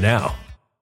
now.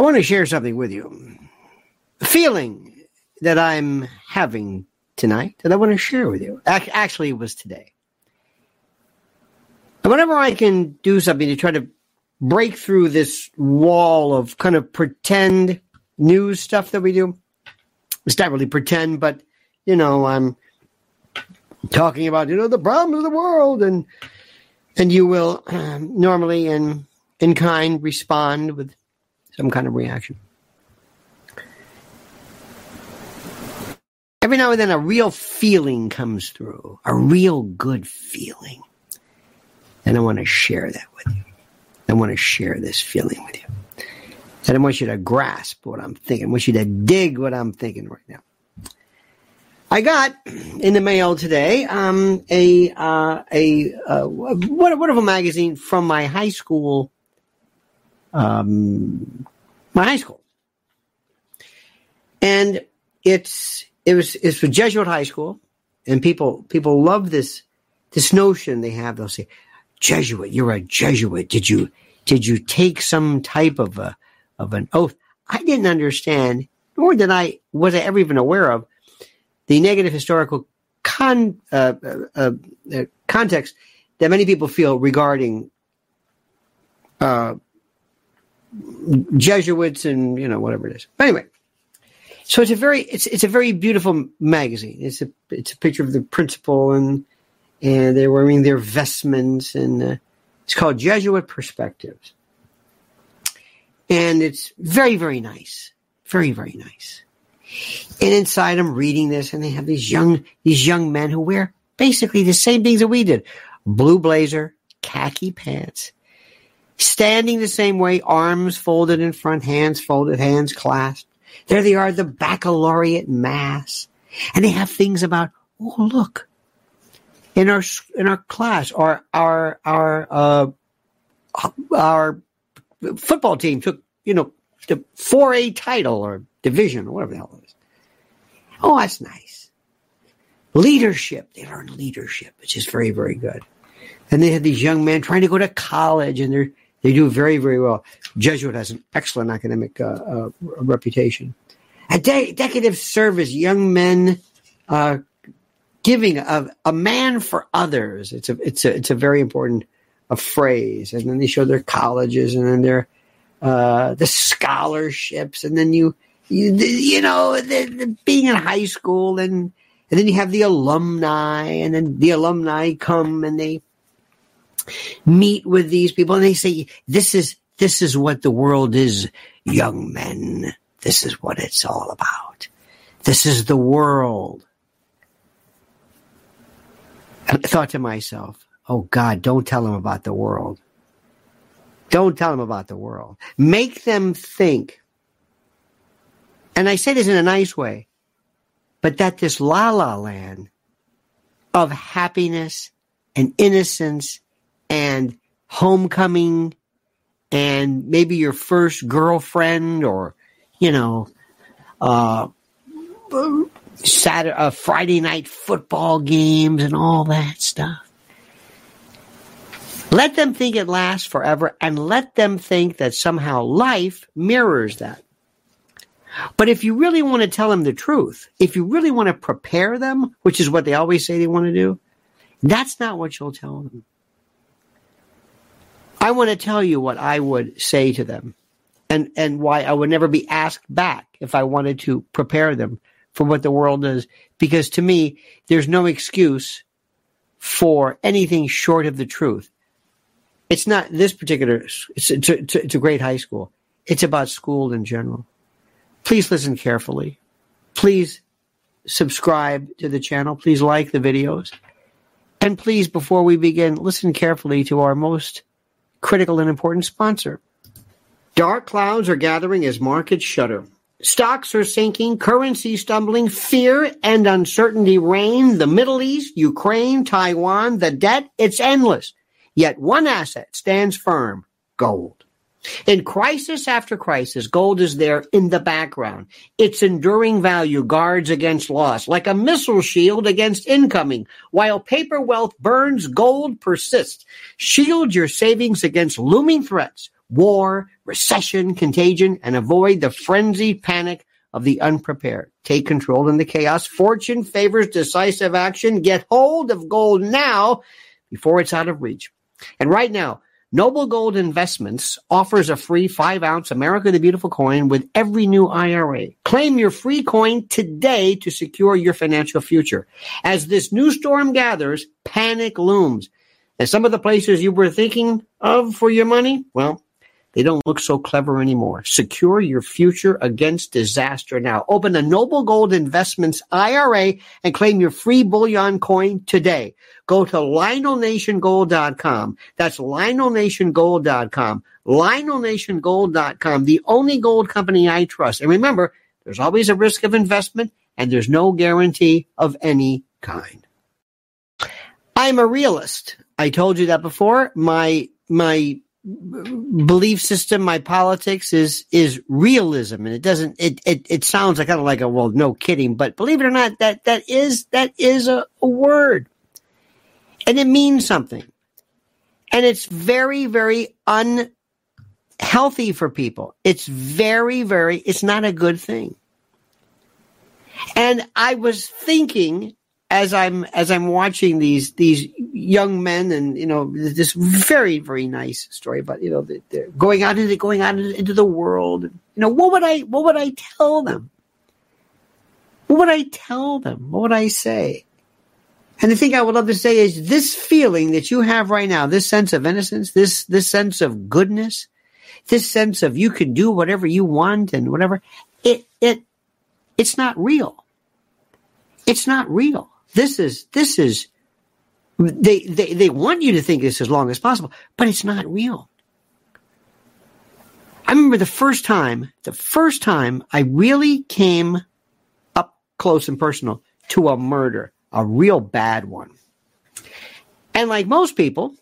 I want to share something with you. A feeling that I'm having tonight that I want to share with you. Actually, it was today. And whenever I can do something to try to break through this wall of kind of pretend news stuff that we do, it's not really pretend, but you know, I'm talking about you know the problems of the world, and and you will um, normally in in kind respond with some kind of reaction. Every now and then, a real feeling comes through, a real good feeling. And I want to share that with you. I want to share this feeling with you. And I want you to grasp what I'm thinking. I want you to dig what I'm thinking right now. I got in the mail today um, a uh, a uh, wonderful magazine from my high school. Um, my high school, and it's it was it's for Jesuit high school, and people people love this this notion they have. They'll say, "Jesuit, you're a Jesuit. Did you did you take some type of a of an oath?" I didn't understand, nor did I was I ever even aware of the negative historical con, uh, uh, uh, context that many people feel regarding uh, Jesuits and you know whatever it is. But anyway, so it's a very it's it's a very beautiful magazine. It's a it's a picture of the principal and and they're wearing their vestments and uh, it's called Jesuit Perspectives, and it's very very nice, very very nice. And inside, I'm reading this, and they have these young these young men who wear basically the same things that we did: blue blazer, khaki pants, standing the same way, arms folded in front, hands folded, hands clasped. There they are, the baccalaureate mass, and they have things about oh look, in our in our class, our our our uh, our football team took you know the four A title or division or whatever the hell it is. Oh, that's nice. Leadership. They learn leadership, which is very, very good. And they had these young men trying to go to college and they're, they do very, very well. Jesuit has an excellent academic uh, uh, reputation. A de- decade of service, young men uh, giving a, a man for others. It's a, it's a, it's a very important a phrase. And then they show their colleges and then their, uh, the scholarships. And then you, you, you know, the, the, being in high school and, and then you have the alumni and then the alumni come and they meet with these people and they say, this is, this is what the world is, young men. This is what it's all about. This is the world. I thought to myself, oh God, don't tell them about the world. Don't tell them about the world. Make them think and I say this in a nice way, but that this la la land of happiness and innocence and homecoming and maybe your first girlfriend or, you know, uh, Saturday, uh, Friday night football games and all that stuff. Let them think it lasts forever and let them think that somehow life mirrors that. But if you really want to tell them the truth, if you really want to prepare them, which is what they always say they want to do, that's not what you'll tell them. I want to tell you what I would say to them and, and why I would never be asked back if I wanted to prepare them for what the world is. Because to me, there's no excuse for anything short of the truth. It's not this particular, it's, it's, a, it's a great high school. It's about school in general. Please listen carefully. Please subscribe to the channel. Please like the videos. And please, before we begin, listen carefully to our most critical and important sponsor. Dark clouds are gathering as markets shudder. Stocks are sinking, currency stumbling, fear and uncertainty reign. The Middle East, Ukraine, Taiwan, the debt, it's endless. Yet one asset stands firm gold. In crisis after crisis, gold is there in the background. Its enduring value guards against loss, like a missile shield against incoming. While paper wealth burns, gold persists. Shield your savings against looming threats, war, recession, contagion, and avoid the frenzied panic of the unprepared. Take control in the chaos. Fortune favors decisive action. Get hold of gold now before it's out of reach. And right now, Noble Gold Investments offers a free 5 ounce America the Beautiful coin with every new IRA. Claim your free coin today to secure your financial future. As this new storm gathers, panic looms. And some of the places you were thinking of for your money, well, they don't look so clever anymore. Secure your future against disaster now. Open a Noble Gold Investments IRA and claim your free bullion coin today. Go to LionelNationGold.com. That's LionelNationGold.com. LionelNationGold.com, the only gold company I trust. And remember, there's always a risk of investment and there's no guarantee of any kind. I'm a realist. I told you that before. My my belief system, my politics is is realism, and it doesn't. It it, it sounds like kind of like a well, no kidding, but believe it or not, that that is that is a, a word, and it means something, and it's very very unhealthy for people. It's very very. It's not a good thing. And I was thinking as I'm as I'm watching these these young men and you know this very very nice story about you know they're going out into going out into the world. You know what would I what would I tell them? What would I tell them? What would I say? And the thing I would love to say is this feeling that you have right now this sense of innocence this this sense of goodness this sense of you can do whatever you want and whatever it it it's not real. It's not real this is this is they, they they want you to think this as long as possible, but it's not real. I remember the first time, the first time I really came up close and personal to a murder, a real bad one. And like most people,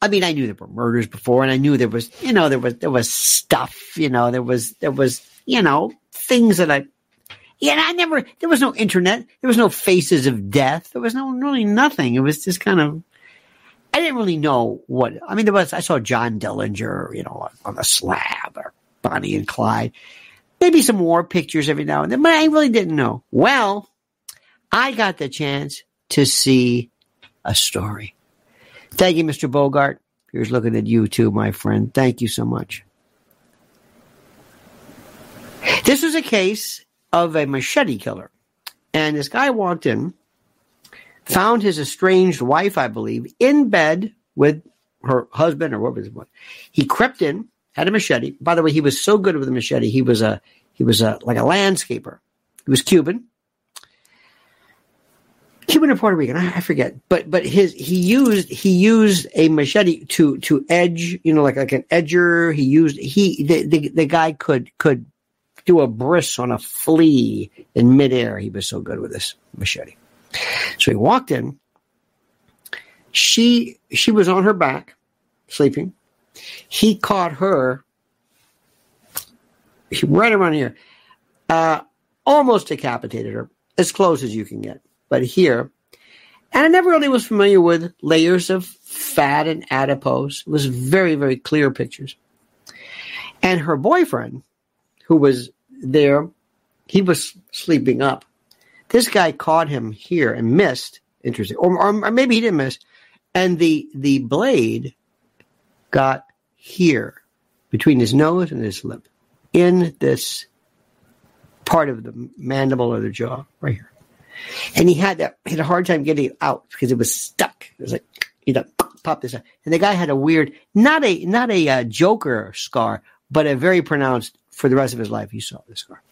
I mean, I knew there were murders before, and I knew there was, you know, there was there was stuff, you know, there was there was, you know, things that I yeah, I never, there was no internet. There was no faces of death. There was no, really nothing. It was just kind of, I didn't really know what, I mean, there was, I saw John Dillinger, you know, on the slab or Bonnie and Clyde. Maybe some war pictures every now and then, but I really didn't know. Well, I got the chance to see a story. Thank you, Mr. Bogart. Here's looking at you too, my friend. Thank you so much. This was a case of a machete killer. And this guy walked in, found his estranged wife, I believe, in bed with her husband or what was it? He crept in, had a machete. By the way, he was so good with a machete. He was a he was a like a landscaper. He was Cuban. Cuban or Puerto Rican, I, I forget. But but his he used he used a machete to to edge, you know, like like an edger. He used he the the, the guy could could do a bris on a flea in midair. He was so good with this machete. So he walked in. She she was on her back, sleeping. He caught her right around here, uh, almost decapitated her, as close as you can get. But here, and I never really was familiar with layers of fat and adipose. It was very, very clear pictures. And her boyfriend, who was there. He was sleeping up. This guy caught him here and missed. Interesting, or, or, maybe he didn't miss. And the the blade got here between his nose and his lip in this part of the mandible or the jaw right here. And he had that he had a hard time getting it out because it was stuck. It was like you know pop this out. And the guy had a weird not a not a uh, Joker scar, but a very pronounced for the rest of his life. He saw this car.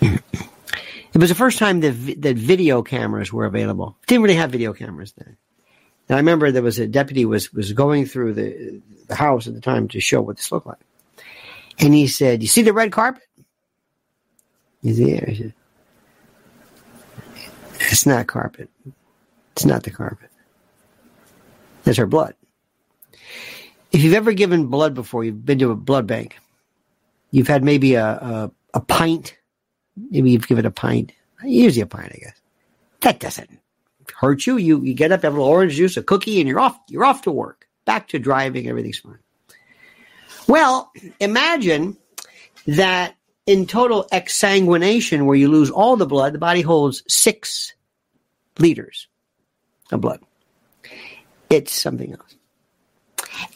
it was the first time that, that video cameras were available. Didn't really have video cameras then. And I remember there was a deputy was was going through the the house at the time to show what this looked like, and he said, "You see the red carpet?" He's there. Said, it's not carpet. It's not the carpet. That's her blood. If you've ever given blood before, you've been to a blood bank. You've had maybe a, a, a pint. Maybe you've given a pint. Usually a pint, I guess. That doesn't hurt you. You you get up, have a little orange juice, a cookie, and you're off. You're off to work. Back to driving. Everything's fine. Well, imagine that in total exsanguination, where you lose all the blood, the body holds six liters of blood. It's something else.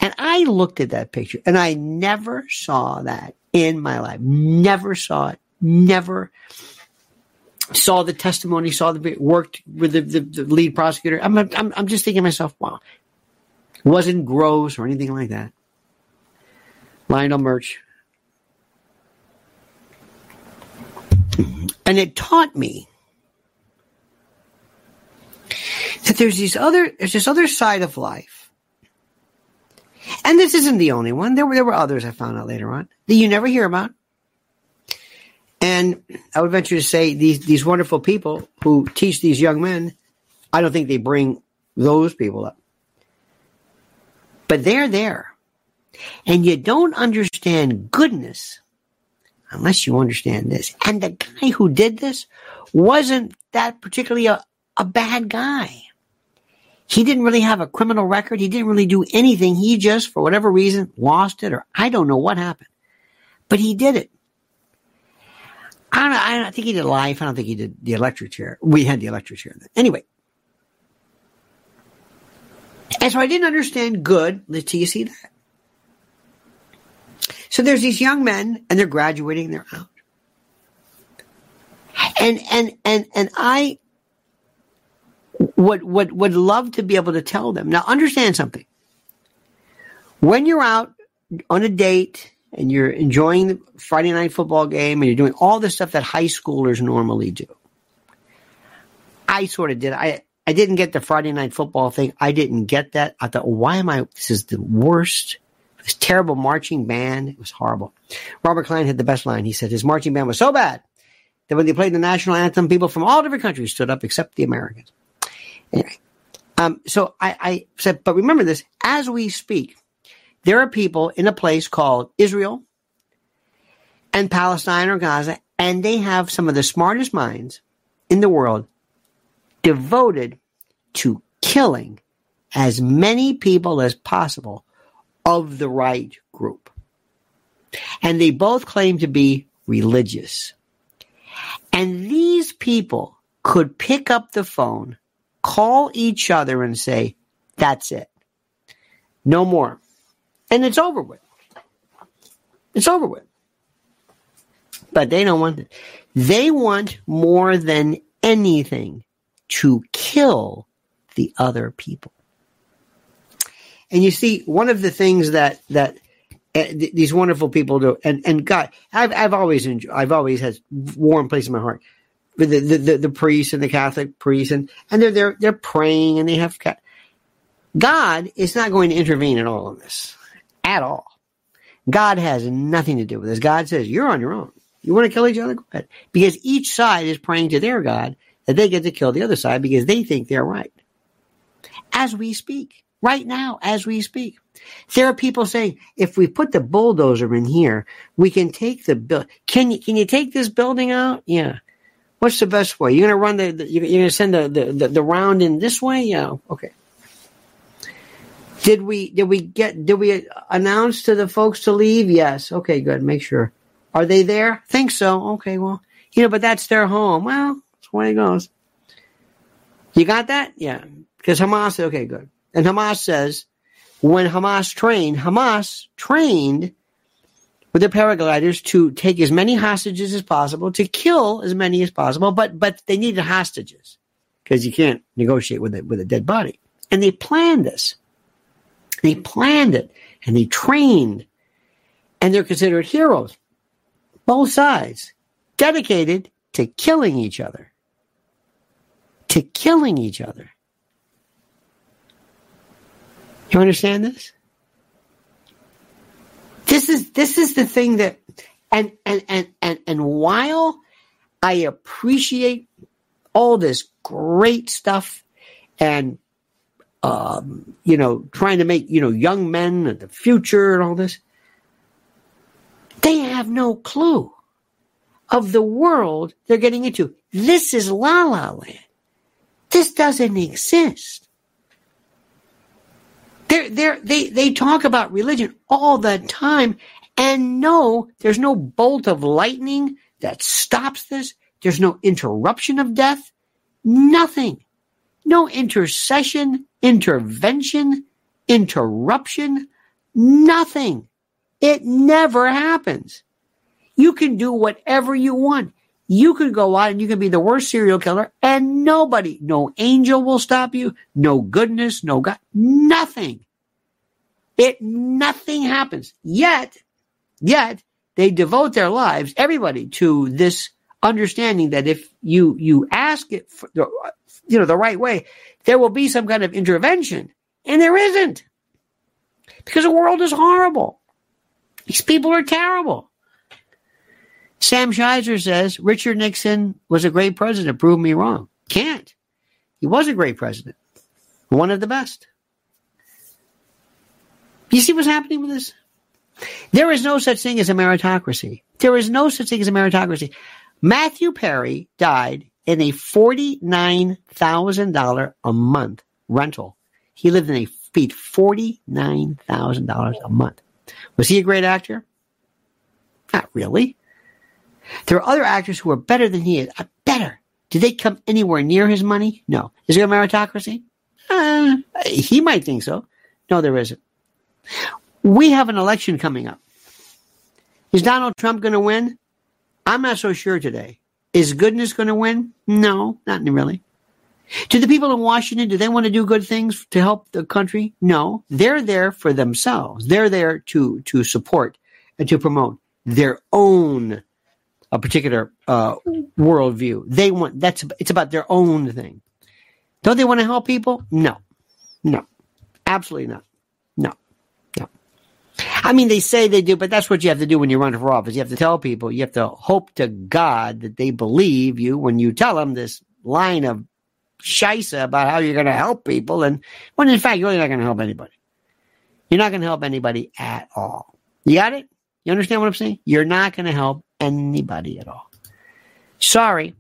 And I looked at that picture and I never saw that in my life. Never saw it. Never saw the testimony, saw the worked with the, the, the lead prosecutor. I'm, I'm, I'm just thinking to myself, wow, wasn't gross or anything like that. Lionel Murch. And it taught me that there's these other, there's this other side of life and this isn't the only one. There were there were others I found out later on that you never hear about. And I would venture to say these these wonderful people who teach these young men, I don't think they bring those people up. But they're there. And you don't understand goodness unless you understand this. And the guy who did this wasn't that particularly a, a bad guy. He didn't really have a criminal record. He didn't really do anything. He just, for whatever reason, lost it or I don't know what happened. But he did it. I don't, know, I don't think he did life. I don't think he did the electric chair. We had the electric chair. Then. Anyway. And so I didn't understand good until you see that. So there's these young men and they're graduating, they're out. And and and and I would would would love to be able to tell them. Now understand something. When you're out on a date and you're enjoying the Friday night football game and you're doing all the stuff that high schoolers normally do. I sort of did. I I didn't get the Friday night football thing. I didn't get that. I thought, why am I? This is the worst this terrible marching band. It was horrible. Robert Klein had the best line. He said his marching band was so bad that when they played the national anthem, people from all different countries stood up except the Americans. Anyway, um, so I, I said, but remember this: as we speak, there are people in a place called Israel and Palestine or Gaza, and they have some of the smartest minds in the world devoted to killing as many people as possible of the right group. And they both claim to be religious. And these people could pick up the phone, call each other and say, that's it. No more. And it's over with. It's over with. But they don't want it. They want more than anything to kill the other people. And you see, one of the things that that eh, th- these wonderful people do, and and God, I've I've always enjoyed, I've always had warm place in my heart the the, the, the priests and the Catholic priests, and and they're they're they're praying and they have God is not going to intervene in all of this at all. God has nothing to do with this. God says you're on your own. You want to kill each other? Go ahead. Because each side is praying to their God that they get to kill the other side because they think they're right. As we speak right now as we speak. There are people saying, if we put the bulldozer in here, we can take the bill. Can you, can you take this building out? Yeah. What's the best way? You're going to run the, the you're to send the, the, the, the round in this way? Yeah. Okay. Did we, did we get, did we announce to the folks to leave? Yes. Okay, good. Make sure. Are they there? Think so. Okay. Well, you know, but that's their home. Well, that's the way it goes. You got that? Yeah. Because Hamas, okay, good. And Hamas says when Hamas trained, Hamas trained with the paragliders to take as many hostages as possible, to kill as many as possible, but but they needed hostages because you can't negotiate with a, with a dead body. And they planned this. They planned it and they trained, and they're considered heroes, both sides, dedicated to killing each other. To killing each other. You understand this? This is this is the thing that and and and and and while I appreciate all this great stuff and um, you know, trying to make, you know, young men and the future and all this. They have no clue of the world they're getting into. This is la la land. This doesn't exist. They're, they're, they they talk about religion all the time, and no, there's no bolt of lightning that stops this. There's no interruption of death. Nothing. No intercession, intervention, interruption. Nothing. It never happens. You can do whatever you want. You could go out and you can be the worst serial killer and nobody, no angel will stop you, no goodness, no God, nothing. It, nothing happens. Yet, yet they devote their lives, everybody, to this understanding that if you, you ask it, for you know, the right way, there will be some kind of intervention. And there isn't. Because the world is horrible. These people are terrible. Sam Shizer says Richard Nixon was a great president. Prove me wrong. Can't. He was a great president. One of the best. You see what's happening with this? There is no such thing as a meritocracy. There is no such thing as a meritocracy. Matthew Perry died in a $49,000 a month rental. He lived in a paid $49,000 a month. Was he a great actor? Not really. There are other actors who are better than he is. Uh, better. Did they come anywhere near his money? No. Is there a meritocracy? Uh, he might think so. No, there isn't. We have an election coming up. Is Donald Trump going to win? I'm not so sure today. Is goodness going to win? No, not really. Do the people in Washington, do they want to do good things to help the country? No. They're there for themselves. They're there to, to support and to promote their own a particular uh, worldview. They want that's it's about their own thing. Don't they want to help people? No, no, absolutely not. No, no. I mean, they say they do, but that's what you have to do when you run for office. You have to tell people. You have to hope to God that they believe you when you tell them this line of shisa about how you're going to help people, and when in fact you're really not going to help anybody. You're not going to help anybody at all. You got it? You understand what I'm saying? You're not going to help anybody at all. Sorry.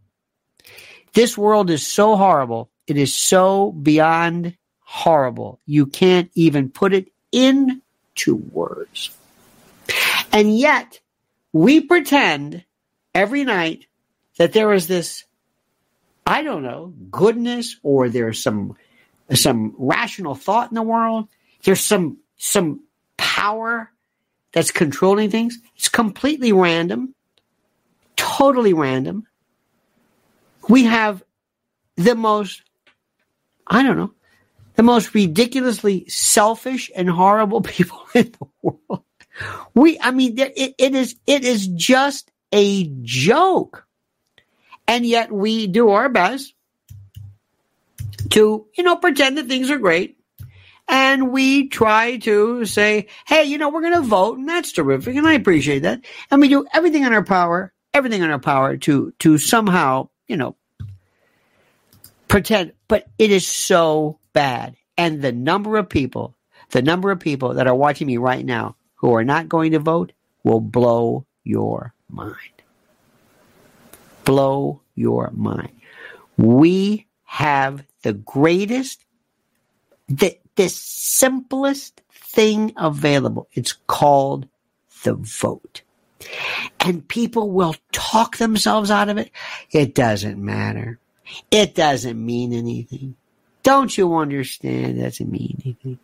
This world is so horrible. It is so beyond horrible. You can't even put it into words. And yet, we pretend every night that there is this, I don't know, goodness or there's some, some rational thought in the world. There's some, some power that's controlling things. It's completely random totally random. We have the most, I don't know, the most ridiculously selfish and horrible people in the world. We, I mean, it, it is, it is just a joke. And yet we do our best to, you know, pretend that things are great. And we try to say, hey, you know, we're going to vote and that's terrific. And I appreciate that. And we do everything in our power everything in our power to to somehow, you know, pretend. But it is so bad, and the number of people, the number of people that are watching me right now who are not going to vote will blow your mind. Blow your mind. We have the greatest, the, the simplest thing available. It's called the vote and people will talk themselves out of it. It doesn't matter. It doesn't mean anything. Don't you understand? It doesn't mean anything.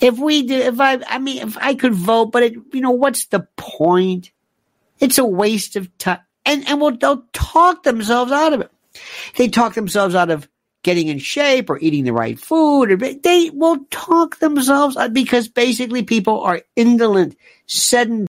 If we do, if I, I mean, if I could vote, but it, you know, what's the point? It's a waste of time. And, and well, they'll talk themselves out of it. They talk themselves out of getting in shape or eating the right food or they will talk themselves out because basically people are indolent, sedentary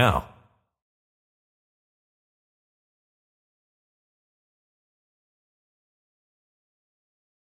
now.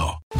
go.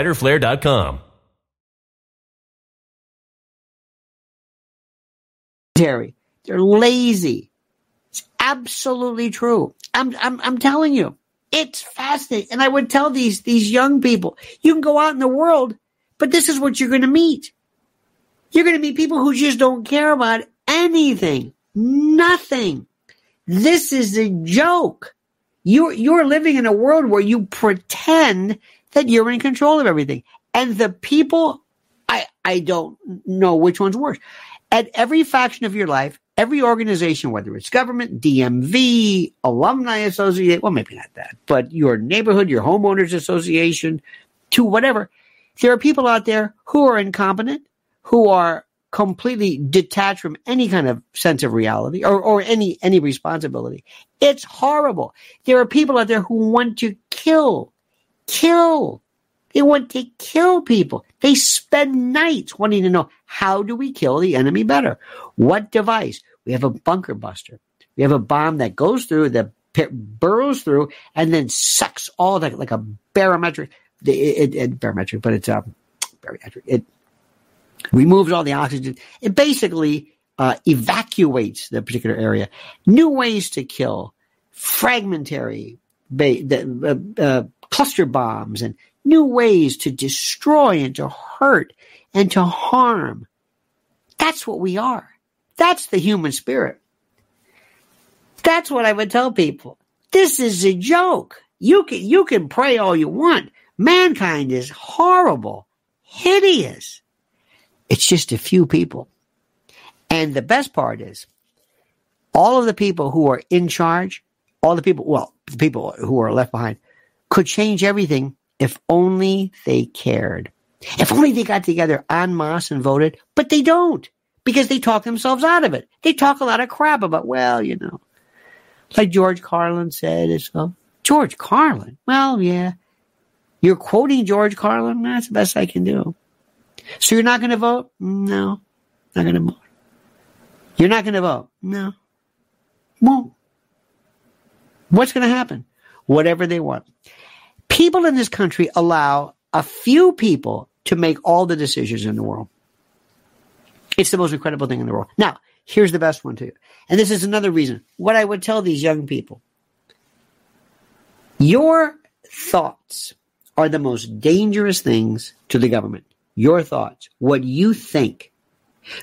Terry, they're lazy. It's absolutely true. I'm, I'm, I'm telling you, it's fascinating. And I would tell these, these young people, you can go out in the world, but this is what you're going to meet. You're going to meet people who just don't care about anything, nothing. This is a joke. You're, you're living in a world where you pretend that you're in control of everything. And the people, I, I don't know which one's worse. At every faction of your life, every organization, whether it's government, DMV, alumni association, well, maybe not that, but your neighborhood, your homeowners association, to whatever, there are people out there who are incompetent, who are completely detached from any kind of sense of reality or, or any any responsibility. It's horrible. There are people out there who want to kill, kill. They want to kill people. They spend nights wanting to know how do we kill the enemy better? What device? We have a bunker buster. We have a bomb that goes through, that burrows through, and then sucks all that like a barometric. It, it, it barometric, but it's um, barometric. It removes all the oxygen. It basically uh, evacuates the particular area. New ways to kill, fragmentary, ba- uh, uh, cluster bombs, and new ways to destroy and to hurt and to harm. That's what we are. That's the human spirit. That's what I would tell people. This is a joke. You can, you can pray all you want. Mankind is horrible, hideous. It's just a few people. And the best part is all of the people who are in charge, all the people, well, the people who are left behind could change everything if only they cared. If only they got together en masse and voted, but they don't because they talk themselves out of it. They talk a lot of crap about, well, you know, like George Carlin said, it's well, George Carlin. Well, yeah. You're quoting George Carlin? That's the best I can do. So you're not going to vote? No, not going to vote. You're not going to vote? No. Won't. What's going to happen? Whatever they want. People in this country allow a few people to make all the decisions in the world. It's the most incredible thing in the world. Now, here's the best one too. And this is another reason. What I would tell these young people. Your thoughts are the most dangerous things to the government. Your thoughts, what you think.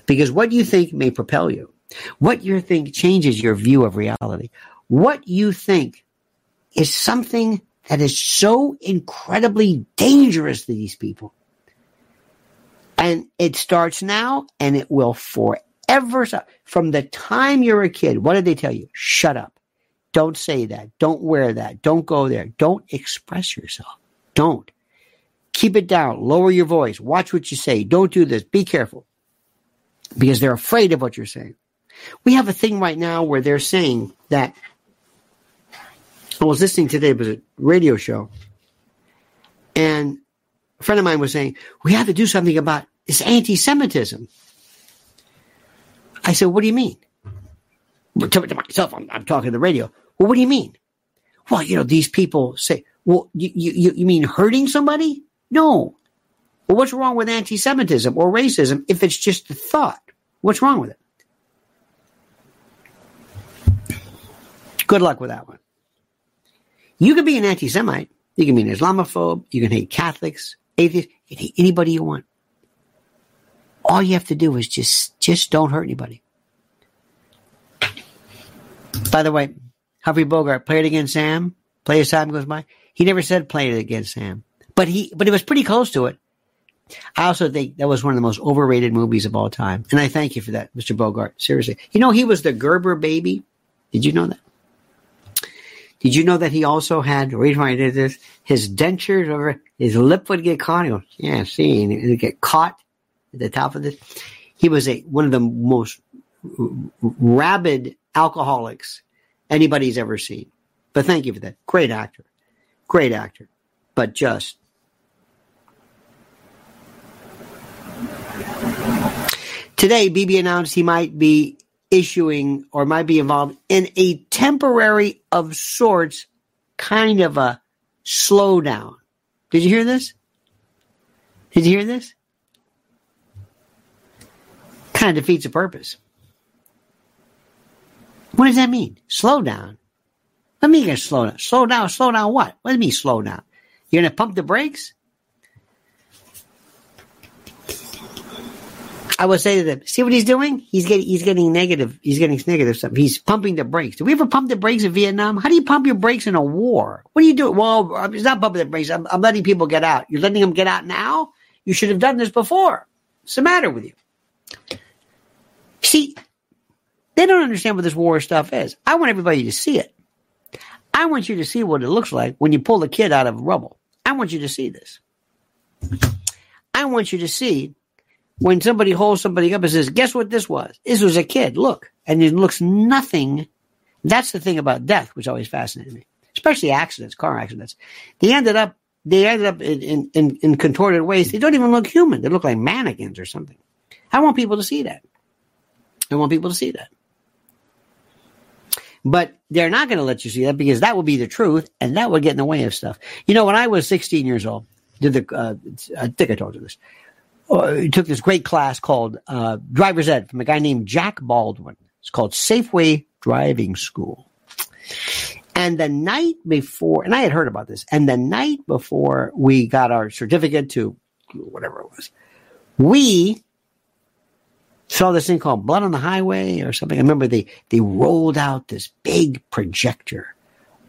Because what you think may propel you. What you think changes your view of reality. What you think is something that is so incredibly dangerous to these people. And it starts now and it will forever. From the time you're a kid, what did they tell you? Shut up. Don't say that. Don't wear that. Don't go there. Don't express yourself. Don't. Keep it down. Lower your voice. Watch what you say. Don't do this. Be careful. Because they're afraid of what you're saying. We have a thing right now where they're saying that I was listening today, it was a radio show, and a friend of mine was saying, we have to do something about this anti Semitism. I said, what do you mean? To, to myself, I'm, I'm, talking to the radio. Well, what do you mean? Well, you know, these people say, well, you, you, you mean hurting somebody? No. Well, what's wrong with anti Semitism or racism if it's just a thought? What's wrong with it? Good luck with that one. You can be an anti Semite. You can be an Islamophobe. You can hate Catholics, atheists. You can hate anybody you want. All you have to do is just, just don't hurt anybody. By the way, Humphrey Bogart played again Sam. Play as time goes by. He never said play it again Sam, but he, but it was pretty close to it. I also think that was one of the most overrated movies of all time, and I thank you for that, Mr. Bogart. Seriously, you know he was the Gerber baby. Did you know that? Did you know that he also had, the reason why I did this, his dentures over, his lip would get caught. He goes, yeah, see, and it would get caught at the top of this. He was a, one of the most rabid alcoholics anybody's ever seen. But thank you for that. Great actor. Great actor. But just. Today, Bibi announced he might be issuing or might be involved in a temporary of sorts kind of a slowdown. Did you hear this? Did you hear this? Kind of defeats the purpose. What does that mean? Slow down. Do you mean slow down? Slow down, slow down what? What do you mean slow down? You're gonna pump the brakes? I will say to them, see what he's doing? He's getting he's getting negative. He's getting negative stuff. He's pumping the brakes. Did we ever pump the brakes in Vietnam? How do you pump your brakes in a war? What do you do? Well, it's not pumping the brakes. I'm, I'm letting people get out. You're letting them get out now? You should have done this before. What's the matter with you? See, they don't understand what this war stuff is. I want everybody to see it. I want you to see what it looks like when you pull a kid out of rubble. I want you to see this. I want you to see when somebody holds somebody up and says, guess what this was? This was a kid. Look. And it looks nothing. That's the thing about death, which always fascinated me, especially accidents, car accidents. They ended up, they ended up in, in, in contorted ways. They don't even look human. They look like mannequins or something. I want people to see that. I want people to see that. But they're not going to let you see that because that would be the truth and that would get in the way of stuff. You know, when I was 16 years old, did the, uh, I think I told you this uh, took this great class called uh, Driver's Ed from a guy named Jack Baldwin. It's called Safeway Driving School. And the night before, and I had heard about this, and the night before we got our certificate to whatever it was, we saw this thing called Blood on the Highway or something. I remember they they rolled out this big projector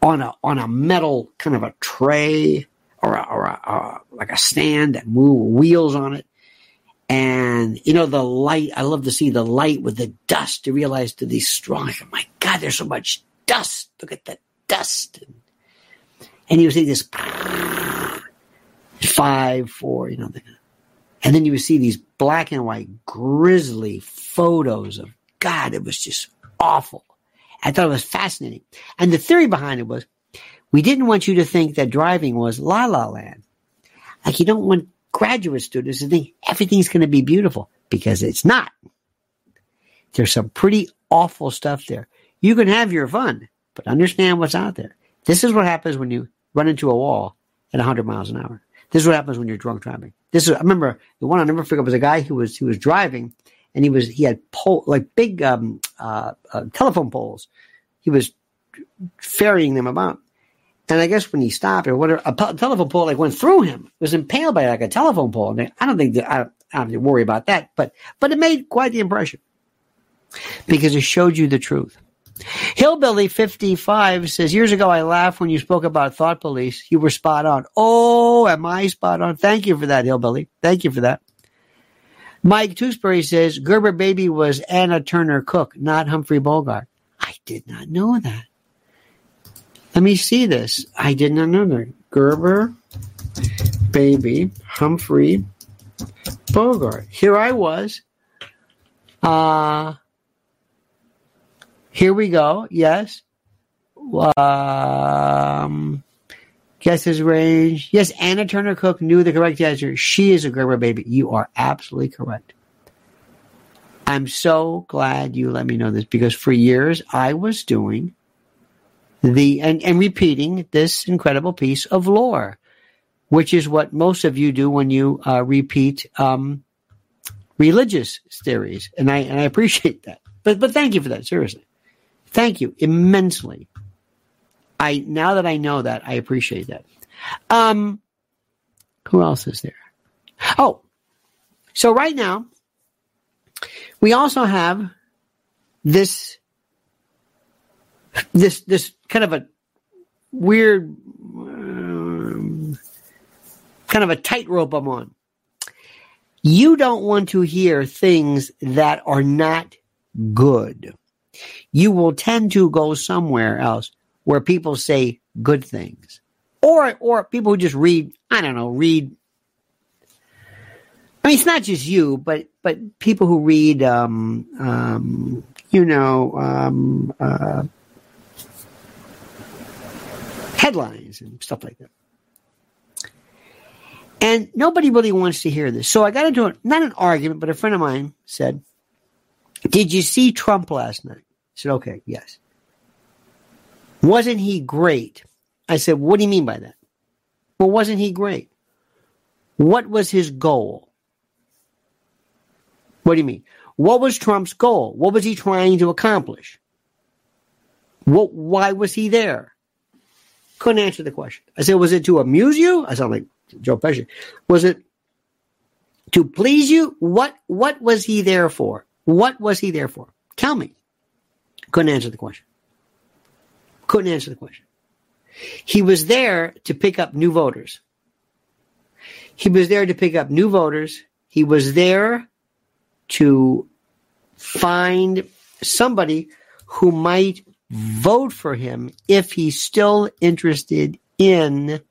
on a on a metal kind of a tray or a, or a, a like a stand that moved wheels on it, and, you know, the light, I love to see the light with the dust to realize to these strong, my God, there's so much dust. Look at the dust. And you would see this five, four, you know, and then you would see these black and white grisly photos of God. It was just awful. I thought it was fascinating. And the theory behind it was we didn't want you to think that driving was la la land. Like you don't want graduate students to think everything's going to be beautiful because it's not. There's some pretty awful stuff there. You can have your fun, but understand what's out there. This is what happens when you run into a wall at 100 miles an hour. This is what happens when you're drunk driving. This is, I remember the one I never forget was a guy who was, he was driving and he was, he had pole, like big, um, uh, uh, telephone poles. He was ferrying them about. And I guess when he stopped or whatever, a telephone pole like went through him. It was impaled by like a telephone pole. And I don't think that, I, don't have to worry about that, but but it made quite the impression because it showed you the truth. Hillbilly 55 says, years ago I laughed when you spoke about thought police. You were spot on. Oh, am I spot on? Thank you for that, Hillbilly. Thank you for that. Mike Tewksbury says, Gerber Baby was Anna Turner Cook, not Humphrey Bogart. I did not know that. Let me see this. I did not know that. Gerber, Baby, Humphrey, Bogart. Here I was. Uh, here we go. Yes. Um, Guess his range. Yes, Anna Turner Cook knew the correct answer. She is a Gerber baby. You are absolutely correct. I'm so glad you let me know this because for years I was doing the and, and repeating this incredible piece of lore, which is what most of you do when you uh, repeat um, religious theories, and I and I appreciate that. But but thank you for that. Seriously, thank you immensely. I now that I know that, I appreciate that. Um, who else is there? Oh, so right now we also have this this this kind of a weird um, kind of a tightrope I'm on. You don't want to hear things that are not good. You will tend to go somewhere else where people say good things. Or or people who just read, I don't know, read I mean it's not just you, but but people who read um um you know um uh headlines and stuff like that. And nobody really wants to hear this. So I got into a, not an argument, but a friend of mine said, Did you see Trump last night? I said, Okay, yes. Wasn't he great? I said, What do you mean by that? Well, wasn't he great? What was his goal? What do you mean? What was Trump's goal? What was he trying to accomplish? What, why was he there? Couldn't answer the question. I said, Was it to amuse you? I sound like Joe Pesci. Was it to please you? What what was he there for? What was he there for? Tell me. Couldn't answer the question. Couldn't answer the question. He was there to pick up new voters. He was there to pick up new voters. He was there to find somebody who might vote for him if he's still interested in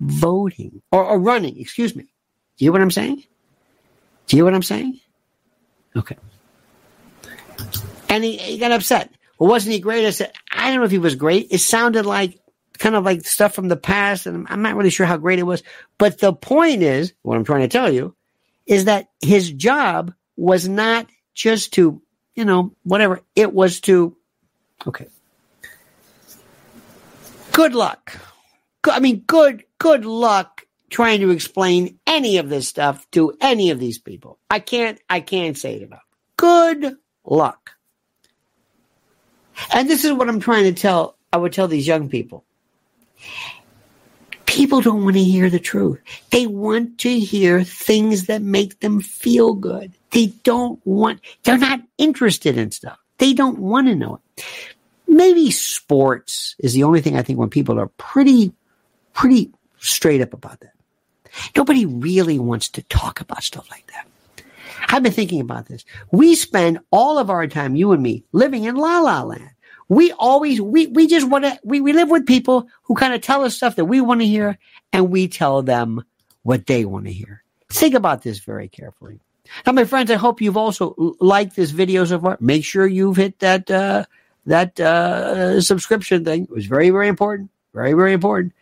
voting or, or running, excuse me. Do you hear what I'm saying? Do you hear what I'm saying? Okay. And he, he got upset. Well, wasn't he great? I said, I don't know if he was great. It sounded like kind of like stuff from the past, and I'm not really sure how great it was. But the point is, what I'm trying to tell you, is that his job was not just to, you know, whatever. It was to, okay. Good luck. I mean, good, good luck trying to explain any of this stuff to any of these people. I can't, I can't say it enough. Good luck. And this is what I'm trying to tell, I would tell these young people. People don't want to hear the truth. They want to hear things that make them feel good. They don't want, they're not interested in stuff. They don't want to know it. Maybe sports is the only thing I think when people are pretty, pretty straight up about that. Nobody really wants to talk about stuff like that. I've been thinking about this. We spend all of our time, you and me, living in la la land. We always, we, we just want to, we, we live with people who kind of tell us stuff that we want to hear and we tell them what they want to hear. Think about this very carefully. Now, my friends, I hope you've also liked this video so far. Make sure you've hit that, uh, that, uh, subscription thing. It was very, very important. Very, very important.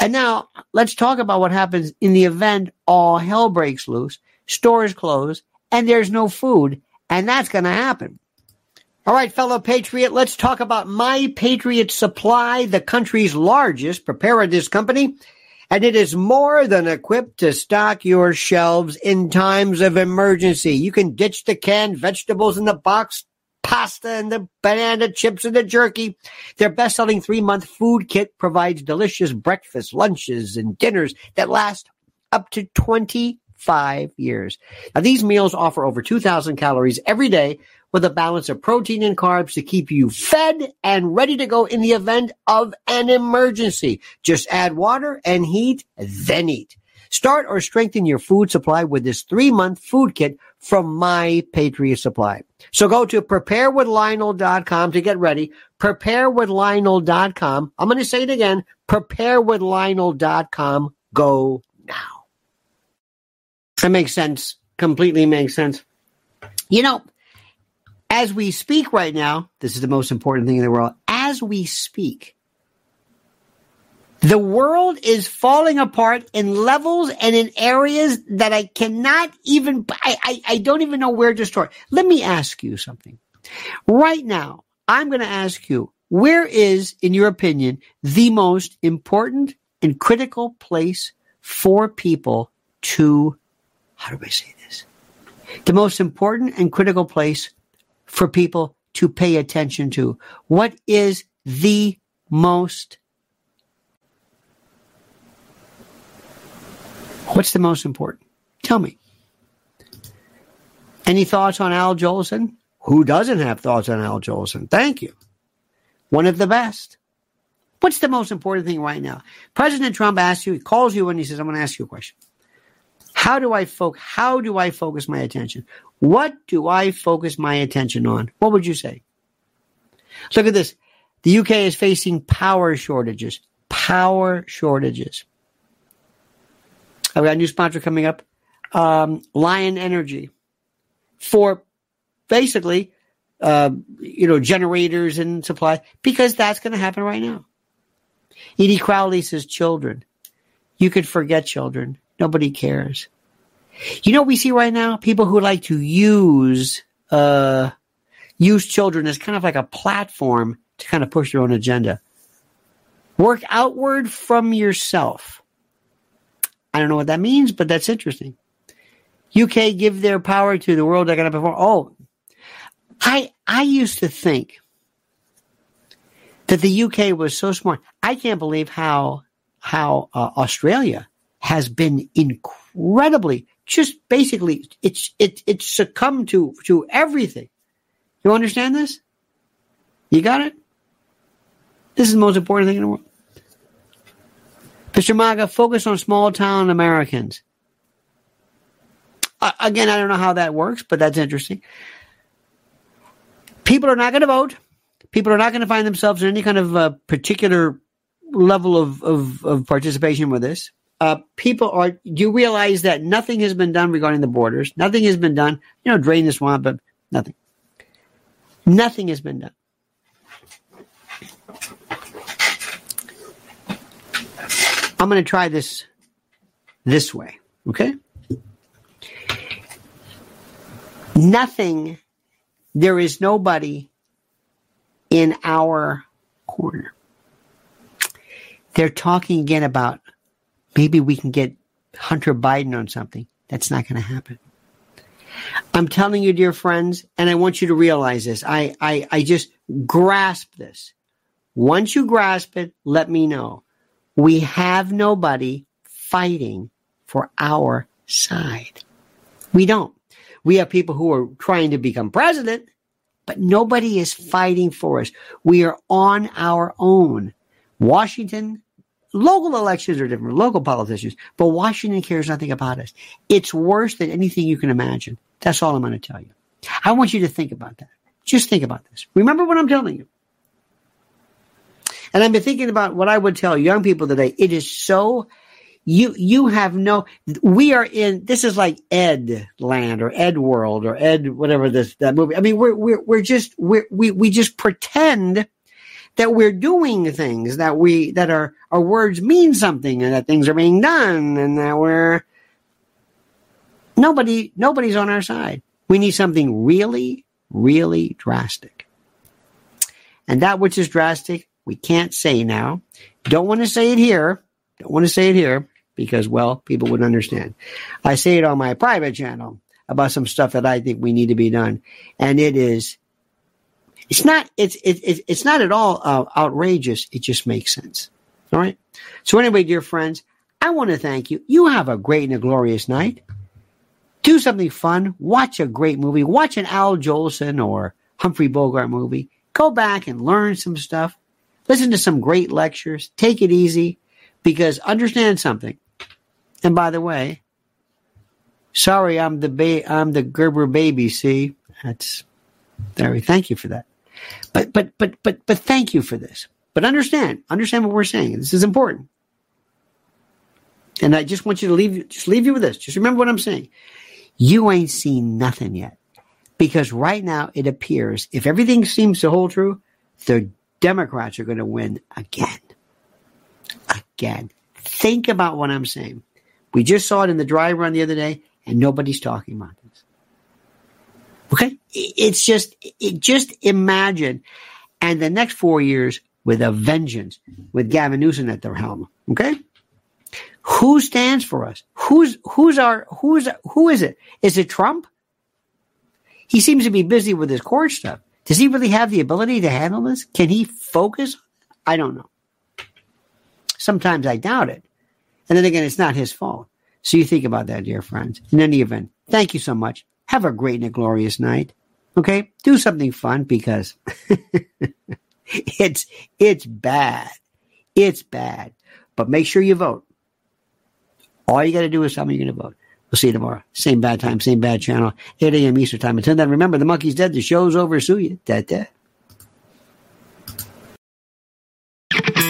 And now let's talk about what happens in the event all hell breaks loose, stores close, and there's no food. And that's going to happen. All right, fellow patriot, let's talk about My Patriot Supply, the country's largest preparedness company. And it is more than equipped to stock your shelves in times of emergency. You can ditch the canned vegetables in the box, pasta and the banana chips and the jerky. Their best selling three month food kit provides delicious breakfast, lunches, and dinners that last up to 25 years. Now, these meals offer over 2,000 calories every day with a balance of protein and carbs to keep you fed and ready to go in the event of an emergency. Just add water and heat, then eat. Start or strengthen your food supply with this three month food kit from My Patriot Supply. So go to preparewithlionel.com to get ready. Preparewithlionel.com. I'm going to say it again. Preparewithlionel.com. Go now. That makes sense. Completely makes sense. You know, as we speak right now, this is the most important thing in the world. As we speak, The world is falling apart in levels and in areas that I cannot even, I, I, I don't even know where to start. Let me ask you something. Right now, I'm going to ask you, where is, in your opinion, the most important and critical place for people to, how do I say this? The most important and critical place for people to pay attention to. What is the most What's the most important? Tell me. Any thoughts on Al Jolson? Who doesn't have thoughts on Al Jolson? Thank you. One of the best. What's the most important thing right now? President Trump asks you, he calls you and he says, I'm going to ask you a question. How do I focus? How do I focus my attention? What do I focus my attention on? What would you say? Look at this. The UK is facing power shortages. Power shortages. I've got a new sponsor coming up, um, Lion Energy, for basically, uh, you know, generators and supply, because that's going to happen right now. Edie Crowley says, children. You could forget children. Nobody cares. You know what we see right now? People who like to use, uh, use children as kind of like a platform to kind of push their own agenda. Work outward from yourself. I don't know what that means, but that's interesting. UK give their power to the World Economic Forum. Oh, I I used to think that the UK was so smart. I can't believe how how uh, Australia has been incredibly just basically it's it it's succumbed to to everything. You understand this? You got it? This is the most important thing in the world. Mr. Maga, focus on small town Americans. Uh, again, I don't know how that works, but that's interesting. People are not going to vote. People are not going to find themselves in any kind of uh, particular level of, of, of, participation with this. Uh, people are, you realize that nothing has been done regarding the borders? Nothing has been done. You know, drain the swamp, but nothing. Nothing has been done. I'm going to try this this way. Okay. Nothing, there is nobody in our corner. They're talking again about maybe we can get Hunter Biden on something. That's not going to happen. I'm telling you, dear friends, and I want you to realize this. I, I, I just grasp this. Once you grasp it, let me know. We have nobody fighting for our side. We don't. We have people who are trying to become president, but nobody is fighting for us. We are on our own. Washington, local elections are different, local politicians, but Washington cares nothing about us. It's worse than anything you can imagine. That's all I'm going to tell you. I want you to think about that. Just think about this. Remember what I'm telling you. And I've been thinking about what I would tell young people today. It is so you you have no we are in this is like ed land or ed world or ed whatever this that movie. I mean we're we're, we're just we're, we we just pretend that we're doing things that we that our our words mean something and that things are being done and that we're nobody nobody's on our side. We need something really really drastic. And that which is drastic we can't say now. Don't want to say it here. Don't want to say it here because, well, people wouldn't understand. I say it on my private channel about some stuff that I think we need to be done. And it is, it's not, it's, it, it's not at all uh, outrageous. It just makes sense. All right. So anyway, dear friends, I want to thank you. You have a great and a glorious night. Do something fun. Watch a great movie. Watch an Al Jolson or Humphrey Bogart movie. Go back and learn some stuff. Listen to some great lectures. Take it easy because understand something. And by the way, sorry, I'm the ba- I'm the Gerber baby. See, that's very thank you for that. But but but but but thank you for this. But understand, understand what we're saying. This is important. And I just want you to leave just leave you with this. Just remember what I'm saying. You ain't seen nothing yet. Because right now it appears, if everything seems to hold true, the Democrats are going to win again. again. Think about what I'm saying. We just saw it in the dry run the other day, and nobody's talking about this. Okay? It's just, it, just imagine. And the next four years with a vengeance, with Gavin Newsom at their helm. Okay? Who stands for us? Who's who's our who's who is it? Is it Trump? He seems to be busy with his court stuff. Does he really have the ability to handle this? Can he focus? I don't know. Sometimes I doubt it. And then again, it's not his fault. So you think about that, dear friends. In any event, thank you so much. Have a great and a glorious night. Okay? Do something fun because it's it's bad. It's bad. But make sure you vote. All you got to do is tell me you're going to vote. We'll see you tomorrow. Same bad time, same bad channel, 8 a.m. Eastern time. Until then, remember, the monkey's dead. The show's over. Sue you. Dead, dead.